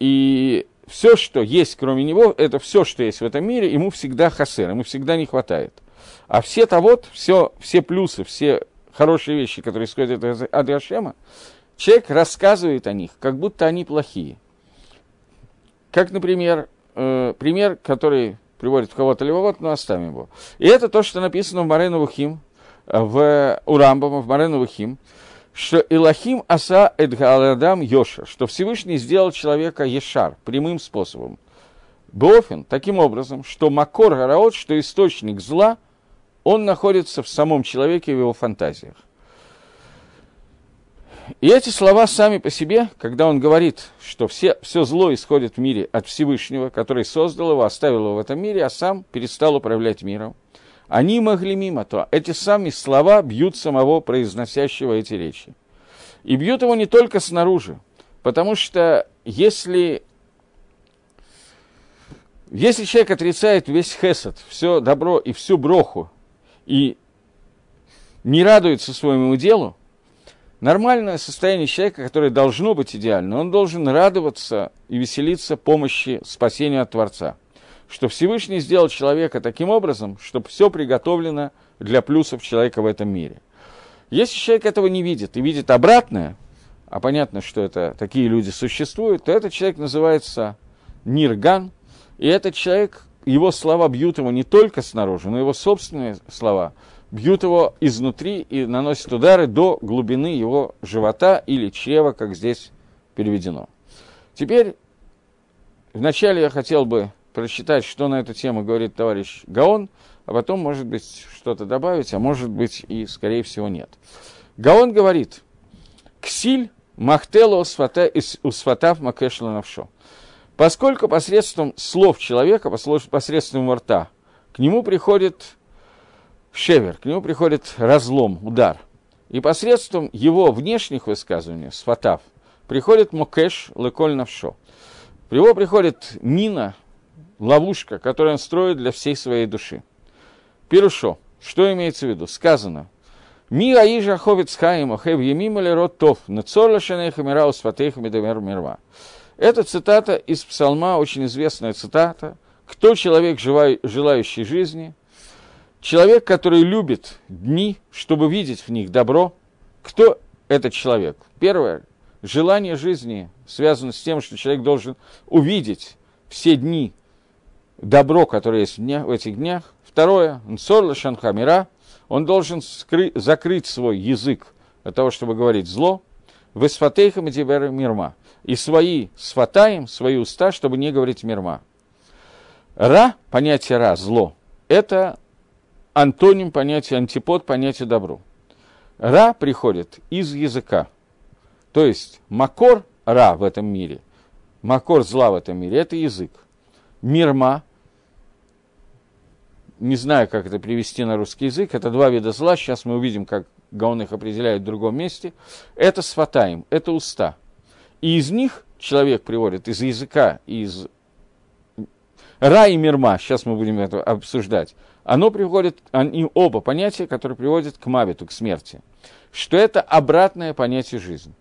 и все, что есть кроме него, это все, что есть в этом мире, ему всегда хасер, ему всегда не хватает. А все того, все, все плюсы, все хорошие вещи, которые исходят от Гашема, человек рассказывает о них, как будто они плохие. Как, например, э, пример, который приводит кого-то левовод, но оставим его. И это то, что написано в Марену Вухим, в Урамбама, в Марену Вухим, что Илахим аса эдгаладам йоша, что Всевышний сделал человека ешар, прямым способом. Бофин, таким образом, что макор гараот, что источник зла – он находится в самом человеке, в его фантазиях. И эти слова сами по себе, когда он говорит, что все, все зло исходит в мире от Всевышнего, который создал его, оставил его в этом мире, а сам перестал управлять миром, они могли мимо, то эти сами слова бьют самого произносящего эти речи. И бьют его не только снаружи, потому что если, если человек отрицает весь хесед, все добро и всю броху, и не радуется своему делу, нормальное состояние человека, которое должно быть идеально, он должен радоваться и веселиться помощи спасения от Творца. Что Всевышний сделал человека таким образом, чтобы все приготовлено для плюсов человека в этом мире. Если человек этого не видит и видит обратное, а понятно, что это такие люди существуют, то этот человек называется Нирган, и этот человек его слова бьют его не только снаружи, но его собственные слова бьют его изнутри и наносят удары до глубины его живота или чрева, как здесь переведено. Теперь, вначале я хотел бы прочитать, что на эту тему говорит товарищ Гаон, а потом, может быть, что-то добавить, а может быть и, скорее всего, нет. Гаон говорит, «Ксиль махтело усфатав макешла навшо». Поскольку посредством слов человека, посредством его рта, к нему приходит шевер, к нему приходит разлом, удар. И посредством его внешних высказываний, сватав, приходит мокеш леколь навшо. При его приходит мина, ловушка, которую он строит для всей своей души. Пирушо. Что имеется в виду? Сказано. Ми аижа ховец хаима хев емим или рот тов, нецорла шанеха мира усфатеха медомер мирва. Это цитата из псалма, очень известная цитата. «Кто человек, желающий жизни?» Человек, который любит дни, чтобы видеть в них добро. Кто этот человек? Первое, желание жизни связано с тем, что человек должен увидеть все дни добро, которое есть в, дня, в этих днях. Второе, нсорла шанхамира, он должен скры- закрыть свой язык для того, чтобы говорить зло. Весфатейхам и мирма и свои сватаем, свои уста, чтобы не говорить мирма. Ра, понятие ра, зло, это антоним понятия, антипод понятия добру. Ра приходит из языка. То есть макор ра в этом мире, макор зла в этом мире, это язык. Мирма, не знаю, как это привести на русский язык, это два вида зла, сейчас мы увидим, как Гаон их определяет в другом месте. Это сватаем, это уста – и из них человек приводит из языка, из Ра и Мирма, сейчас мы будем это обсуждать, оно приводит, они оба понятия, которые приводят к Мавиту, к смерти. Что это обратное понятие жизни.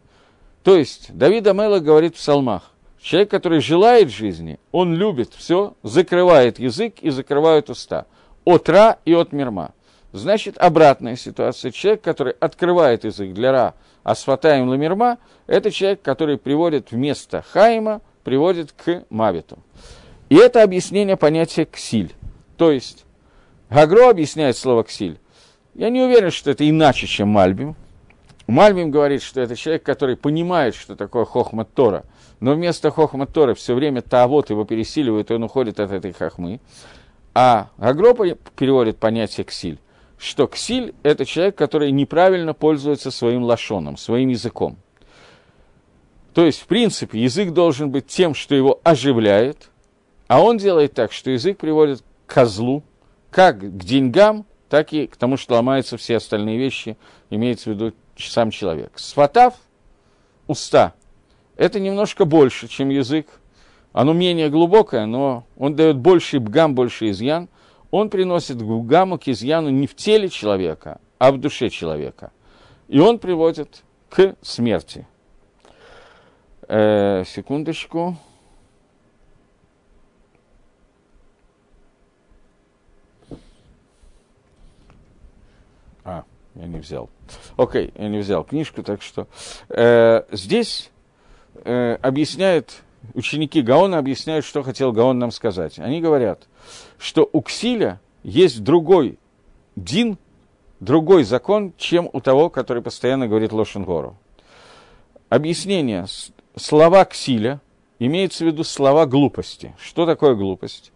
То есть Давид Амела говорит в псалмах, человек, который желает жизни, он любит все, закрывает язык и закрывает уста. От Ра и от Мирма. Значит, обратная ситуация. Человек, который открывает язык для Ра, а сватаем ламирма, это человек, который приводит вместо Хаима, приводит к Мавиту. И это объяснение понятия «ксиль». То есть, Гагро объясняет слово «ксиль». Я не уверен, что это иначе, чем Мальбим. Мальбим говорит, что это человек, который понимает, что такое хохмат Тора, но вместо хохмат Тора все время Таавот его пересиливает, и он уходит от этой хохмы. А Гагро переводит понятие «ксиль», что ксиль – это человек, который неправильно пользуется своим лошоном, своим языком. То есть, в принципе, язык должен быть тем, что его оживляет, а он делает так, что язык приводит к козлу, как к деньгам, так и к тому, что ломаются все остальные вещи, имеется в виду сам человек. Сватав, уста, это немножко больше, чем язык. Оно менее глубокое, но он дает больше бгам, больше изъян. Он приносит бгаму к изъяну не в теле человека, а в душе человека. И он приводит к смерти. Э, секундочку. А, я не взял. Окей, okay, я не взял книжку, так что э, здесь э, объясняют, ученики Гаона объясняют, что хотел Гаон нам сказать. Они говорят, что у Ксиля есть другой дин, другой закон, чем у того, который постоянно говорит Лошенгору. Объяснение. Слова Ксиля имеется в виду слова глупости. Что такое глупость?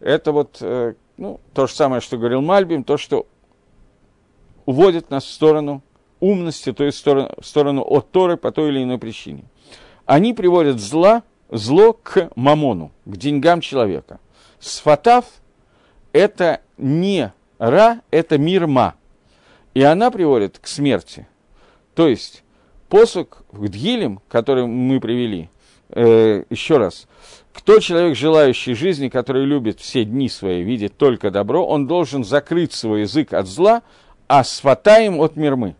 Это вот э, ну, то же самое, что говорил Мальбим, то, что уводит нас в сторону умности, то есть в сторону, в сторону от Торы по той или иной причине. Они приводят зла, зло к мамону, к деньгам человека. Сфатав – это не ра, это мирма. И она приводит к смерти. То есть посук в Дгилем, который мы привели, э, еще раз, кто человек, желающий жизни, который любит все дни свои, видит только добро, он должен закрыть свой язык от зла, а сватаем от мирмы.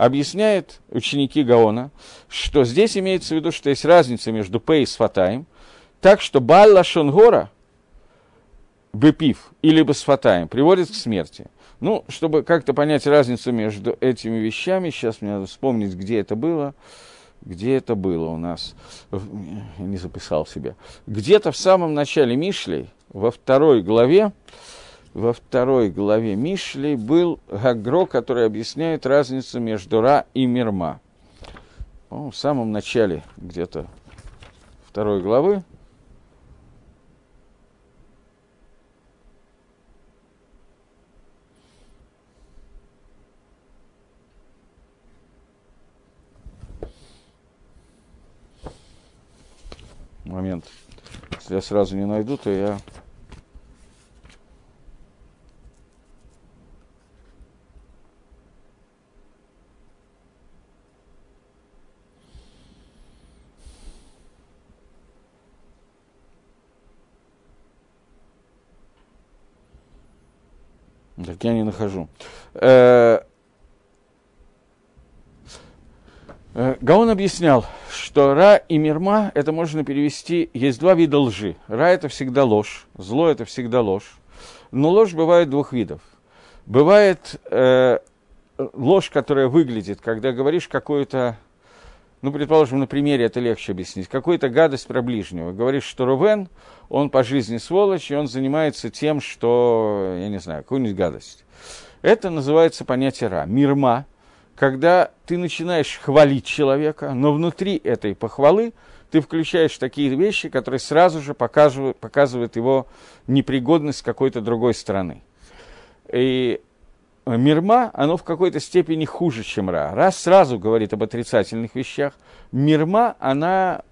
Объясняет ученики Гаона, что здесь имеется в виду, что есть разница между П и сватаем, так что Балла Шонгора, бепив или басфатаем, приводит к смерти. Ну, чтобы как-то понять разницу между этими вещами, сейчас мне надо вспомнить, где это было. Где это было у нас? Не записал себе. Где-то в самом начале Мишлей, во второй главе, во второй главе Мишли был Гагро, который объясняет разницу между Ра и Мирма. в самом начале где-то второй главы. Момент. Если я сразу не найду, то я Так я не нахожу. Э, э, Гаон объяснял, что Ра и Мирма, это можно перевести, есть два вида лжи. Ра – это всегда ложь, зло – это всегда ложь. Но ложь бывает двух видов. Бывает э, ложь, которая выглядит, когда говоришь какую-то ну, предположим, на примере это легче объяснить, какую-то гадость про ближнего. Говоришь, что Рувен, он по жизни сволочь, и он занимается тем, что, я не знаю, какую-нибудь гадость. Это называется понятие ра, мирма, когда ты начинаешь хвалить человека, но внутри этой похвалы ты включаешь такие вещи, которые сразу же показывают, показывают его непригодность какой-то другой стороны. И Мирма, оно в какой-то степени хуже, чем Ра. Ра сразу говорит об отрицательных вещах. Мирма, она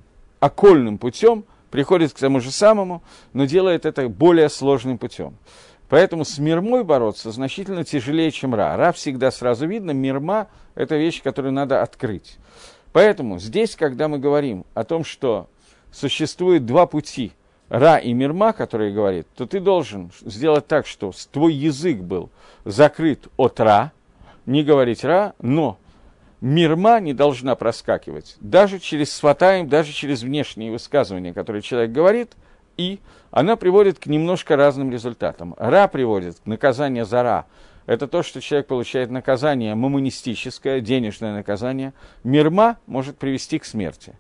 окольным путем приходит к тому же самому, но делает это более сложным путем. Поэтому с мирмой бороться значительно тяжелее, чем ра. Ра всегда сразу видно, мирма – это вещь, которую надо открыть. Поэтому здесь, когда мы говорим о том, что существует два пути, ра и мирма, которые говорит, то ты должен сделать так, что твой язык был закрыт от ра, не говорить ра, но мирма не должна проскакивать, даже через сватаем, даже через внешние высказывания, которые человек говорит, и она приводит к немножко разным результатам. Ра приводит к наказанию за ра. Это то, что человек получает наказание мамонистическое, денежное наказание. Мирма может привести к смерти.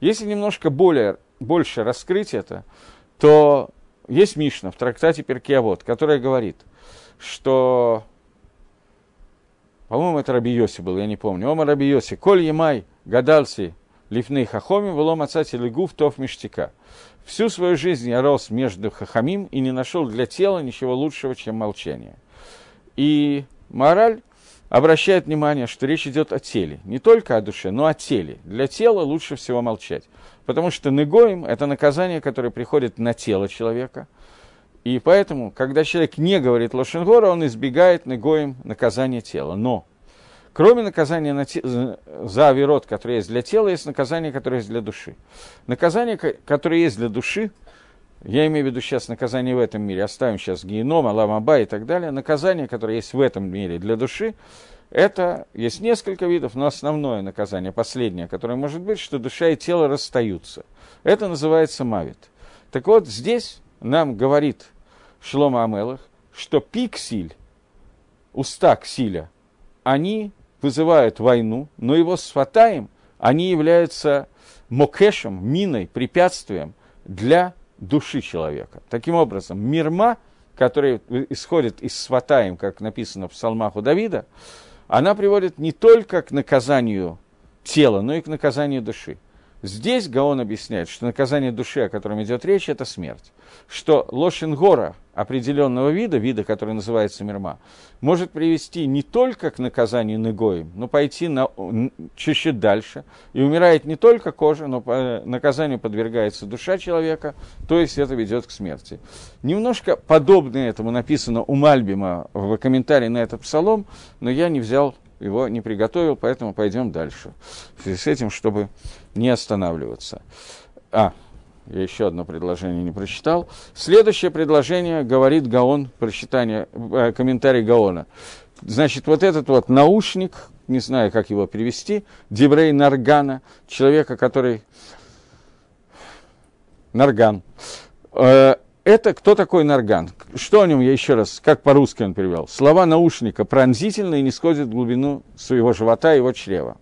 Если немножко более, больше раскрыть это, то есть Мишна в трактате Перкиавод, которая говорит, что по-моему, это Раби Йоси был, я не помню. Ома Раби Йоси. Коль емай гадалси лифней хахоми, влом отцати лигу в тов миштика. Всю свою жизнь я рос между хахамим и не нашел для тела ничего лучшего, чем молчание. И мораль обращает внимание, что речь идет о теле. Не только о душе, но о теле. Для тела лучше всего молчать. Потому что негоим – это наказание, которое приходит на тело человека – и поэтому, когда человек не говорит Лошенгора, он избегает негоем наказания тела. Но, кроме наказания на те, за авирот, которое есть для тела, есть наказание, которое есть для души. Наказание, которое есть для души, я имею в виду сейчас наказание в этом мире, оставим сейчас геном, аламаба и так далее, наказание, которое есть в этом мире для души, это есть несколько видов, но основное наказание, последнее, которое может быть, что душа и тело расстаются. Это называется мавит. Так вот, здесь нам говорит Шлома Амелах, что пиксиль, уста ксиля, они вызывают войну, но его с Фатаем, они являются мокешем, миной, препятствием для души человека. Таким образом, мирма, которая исходит из сватаем, как написано в псалмах у Давида, она приводит не только к наказанию тела, но и к наказанию души. Здесь Гаон объясняет, что наказание души, о котором идет речь, это смерть. Что Лошингора определенного вида, вида, который называется мирма, может привести не только к наказанию Негоем, но пойти на, чуть-чуть дальше. И умирает не только кожа, но по наказанию подвергается душа человека, то есть это ведет к смерти. Немножко подобное этому написано у Мальбима в комментарии на этот псалом, но я не взял его не приготовил, поэтому пойдем дальше. В связи с этим, чтобы не останавливаться. А, я еще одно предложение не прочитал. Следующее предложение говорит Гаон, прочитание, э, комментарий Гаона. Значит, вот этот вот наушник, не знаю, как его перевести, Дебрей Наргана, человека, который... Нарган. Э, это кто такой Нарган? Что о нем я еще раз, как по-русски он перевел? Слова наушника пронзительно и не сходят в глубину своего живота и его чрева.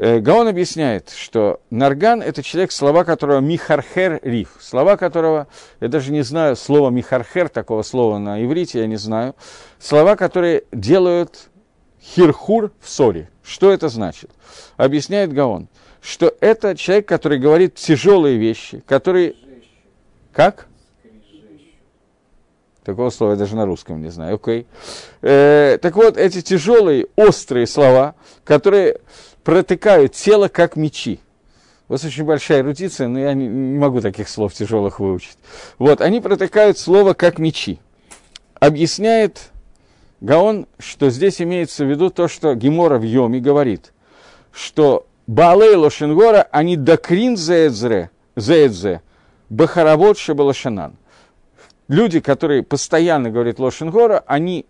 Э, Гаон объясняет, что Нарган – это человек, слова которого михархер риф, слова которого, я даже не знаю слова михархер, такого слова на иврите я не знаю, слова, которые делают хирхур в ссоре. Что это значит? Объясняет Гаон, что это человек, который говорит тяжелые вещи, который... Как? Такого слова я даже на русском не знаю. Окей. Okay. Э, так вот, эти тяжелые, острые слова, которые протыкают тело, как мечи. У вас очень большая эрудиция, но я не, не могу таких слов тяжелых выучить. Вот, они протыкают слово, как мечи. Объясняет Гаон, что здесь имеется в виду то, что Гемора в Йоме говорит, что Баалей Лошенгора, они докрин зеэдзе, зеэдзе, бахаравод шебалашанан – люди, которые постоянно говорят Лошенгора, они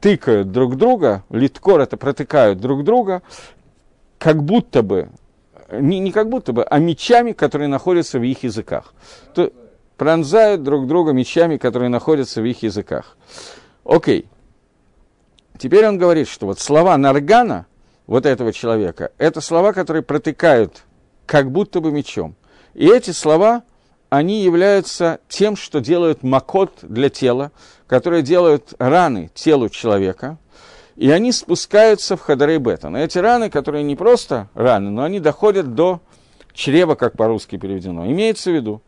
тыкают друг друга, литкор это протыкают друг друга, как будто бы, не, не как будто бы, а мечами, которые находятся в их языках. То, пронзают друг друга мечами, которые находятся в их языках. Окей. Теперь он говорит, что вот слова Наргана, вот этого человека, это слова, которые протыкают как будто бы мечом. И эти слова они являются тем, что делают макот для тела, которые делают раны телу человека, и они спускаются в хадарей бета. Но эти раны, которые не просто раны, но они доходят до чрева, как по-русски переведено. Имеется в виду,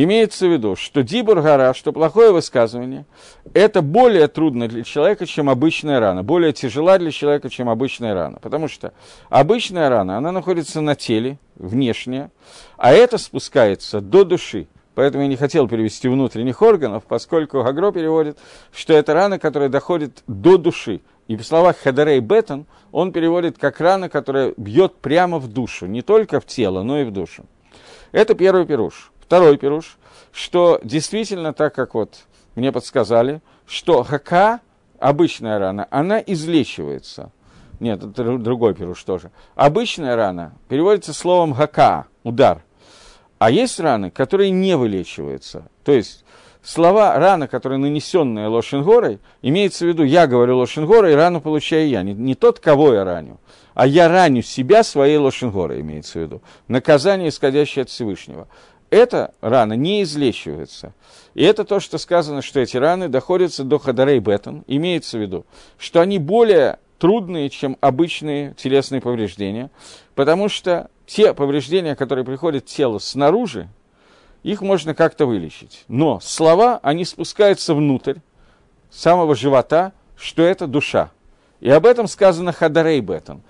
Имеется в виду, что дибур гора, что плохое высказывание, это более трудно для человека, чем обычная рана, более тяжела для человека, чем обычная рана. Потому что обычная рана, она находится на теле, внешняя, а это спускается до души. Поэтому я не хотел перевести внутренних органов, поскольку Гагро переводит, что это рана, которая доходит до души. И в словах Хадарей Бетон он переводит как рана, которая бьет прямо в душу, не только в тело, но и в душу. Это первый пируш. Второй пируш, что действительно, так как вот мне подсказали, что хака, обычная рана, она излечивается. Нет, это другой пируш тоже. Обычная рана переводится словом хака, удар. А есть раны, которые не вылечиваются. То есть слова рана, которая нанесенная лошенгорой, имеется в виду, я говорю лошенгорой, рану получаю я. Не, не тот, кого я раню, а я раню себя своей лошенгорой, имеется в виду. Наказание, исходящее от Всевышнего. Эта рана не излечивается. И это то, что сказано, что эти раны доходятся до хадарей бетон. Имеется в виду, что они более трудные, чем обычные телесные повреждения, потому что те повреждения, которые приходят к телу снаружи, их можно как-то вылечить. Но слова, они спускаются внутрь самого живота, что это душа. И об этом сказано Хадарей Бетон.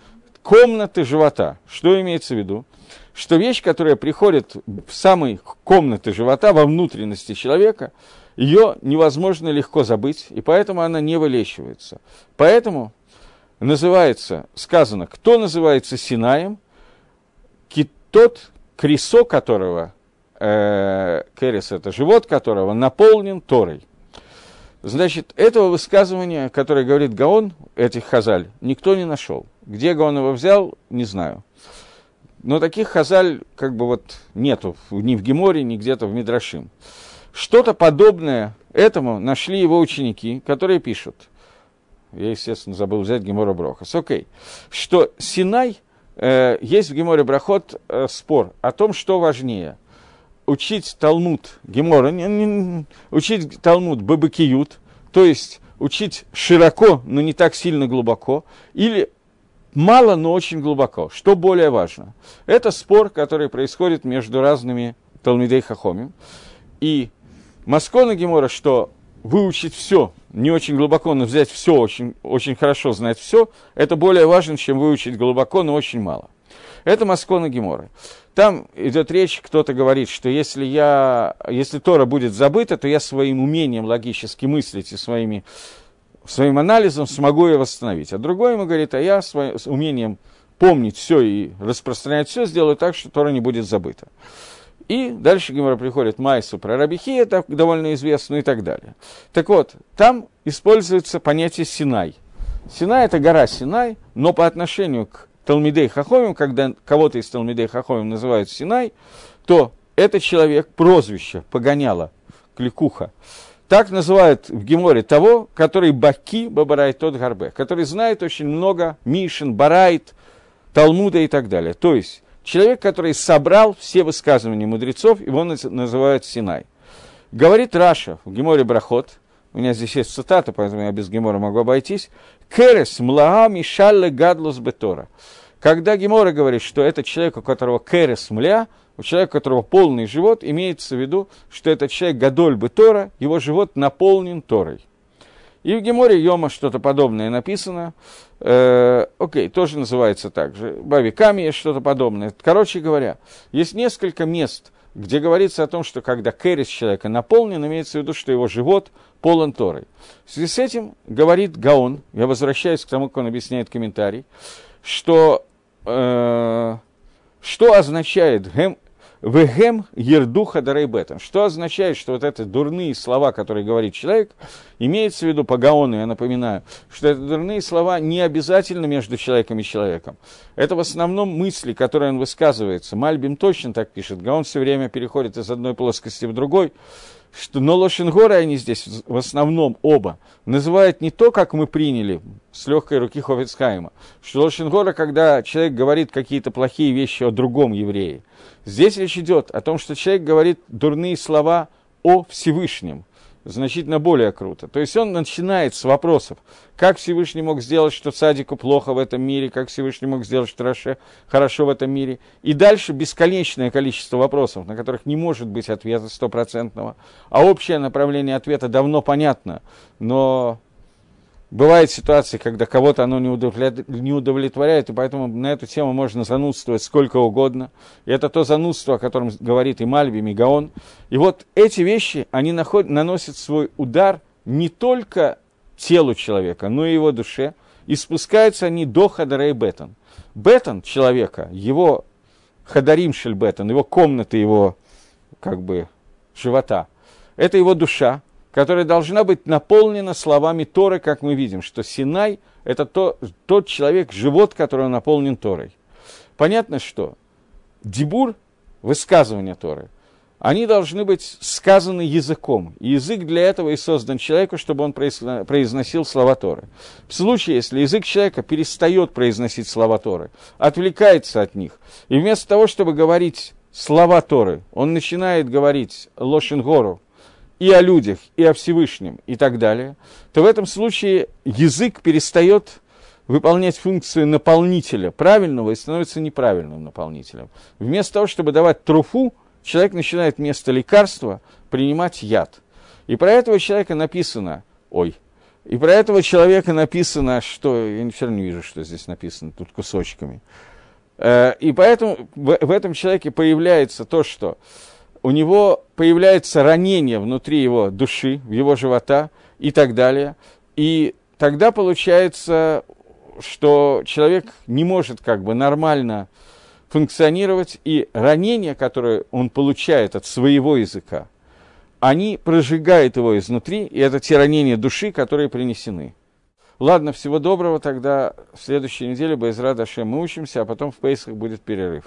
Комнаты живота. Что имеется в виду? Что вещь, которая приходит в самые комнаты живота, во внутренности человека, ее невозможно легко забыть, и поэтому она не вылечивается. Поэтому называется, сказано, кто называется Синаем, тот, кресо которого, э, керес это живот которого, наполнен Торой. Значит, этого высказывания, которое говорит Гаон, этих хазаль, никто не нашел. Где Гаон его взял, не знаю. Но таких хазаль как бы вот нету ни в Геморе, ни где-то в Мидрашим. Что-то подобное этому нашли его ученики, которые пишут – я, естественно, забыл взять Гемора Брохас. Окей. Что Синай, есть в Геморе Брахот э, спор о том, что важнее. Учить Талмуд Гемора, учить Талмуд Бабакиют, то есть учить широко, но не так сильно глубоко, или мало, но очень глубоко. Что более важно? Это спор, который происходит между разными Талмидей Хахомим. И Маскона Гемора, что выучить все, не очень глубоко, но взять все, очень, очень хорошо знать все, это более важно, чем выучить глубоко, но очень мало. Это Маскона Гемора. Там идет речь, кто-то говорит, что если, я, если Тора будет забыта, то я своим умением логически мыслить и своими, своим анализом смогу ее восстановить. А другой ему говорит, а я своим умением помнить все и распространять все сделаю так, что Тора не будет забыта. И дальше Гимора приходит Майсу про Рабихи, это довольно известно и так далее. Так вот, там используется понятие Синай. Синай – это гора Синай, но по отношению к Талмидей Хахомим, когда кого-то из Талмидей Хахомим называют Синай, то это человек, прозвище, погоняло, кликуха. Так называют в Геморе того, который баки бабарайт тот гарбе, который знает очень много Мишин, Барайт, Талмуда и так далее. То есть, Человек, который собрал все высказывания мудрецов, его называют Синай. Говорит Раша в Геморе Брахот, у меня здесь есть цитата, поэтому я без Гемора могу обойтись. Керес млаа мишалле гадлус бетора. Когда Гемора говорит, что это человек, у которого керес мля, у человека, у которого полный живот, имеется в виду, что этот человек гадоль бетора, его живот наполнен Торой. И в Геморе Йома что-то подобное написано. Э, окей, тоже называется так же. Бавиками есть что-то подобное. Короче говоря, есть несколько мест, где говорится о том, что когда кэрис человека наполнен, имеется в виду, что его живот полон Торой. В связи с этим говорит Гаон, я возвращаюсь к тому, как он объясняет комментарий, что, э, что означает Вегем ердуха дарейбетом. Что означает, что вот эти дурные слова, которые говорит человек, имеется в виду по Гаону, я напоминаю, что это дурные слова не обязательно между человеком и человеком. Это в основном мысли, которые он высказывается. Мальбим точно так пишет. Гаон все время переходит из одной плоскости в другой что, но Лошенгоры они здесь в основном оба называют не то, как мы приняли с легкой руки Хофицхайма, что Лошенгора, когда человек говорит какие-то плохие вещи о другом еврее. Здесь речь идет о том, что человек говорит дурные слова о Всевышнем значительно более круто. То есть он начинает с вопросов, как Всевышний мог сделать, что Садику плохо в этом мире, как Всевышний мог сделать, что Раше хорошо в этом мире. И дальше бесконечное количество вопросов, на которых не может быть ответа стопроцентного. А общее направление ответа давно понятно, но Бывают ситуации, когда кого-то оно не удовлетворяет, и поэтому на эту тему можно занудствовать сколько угодно. И это то занудство, о котором говорит и Мальби, и Гаон. И вот эти вещи, они наносят свой удар не только телу человека, но и его душе. и спускаются они до Хадарей Бетон. Бетон человека, его Хадарим Шельбетон, его комнаты, его как бы живота, это его душа, которая должна быть наполнена словами Торы, как мы видим, что Синай – это то, тот человек, живот, который наполнен Торой. Понятно, что дебур, высказывание Торы, они должны быть сказаны языком. И язык для этого и создан человеку, чтобы он произносил слова Торы. В случае, если язык человека перестает произносить слова Торы, отвлекается от них, и вместо того, чтобы говорить слова Торы, он начинает говорить Лошенгору, и о людях, и о Всевышнем, и так далее, то в этом случае язык перестает выполнять функцию наполнителя правильного и становится неправильным наполнителем. Вместо того, чтобы давать труфу, человек начинает вместо лекарства принимать яд. И про этого человека написано, ой, и про этого человека написано, что, я все равно не вижу, что здесь написано, тут кусочками. Э, и поэтому в этом человеке появляется то, что у него появляется ранение внутри его души, в его живота и так далее. И тогда получается, что человек не может как бы нормально функционировать, и ранения, которые он получает от своего языка, они прожигают его изнутри, и это те ранения души, которые принесены. Ладно, всего доброго, тогда в следующей неделе Байзра Дашем мы учимся, а потом в Пейсах будет перерыв.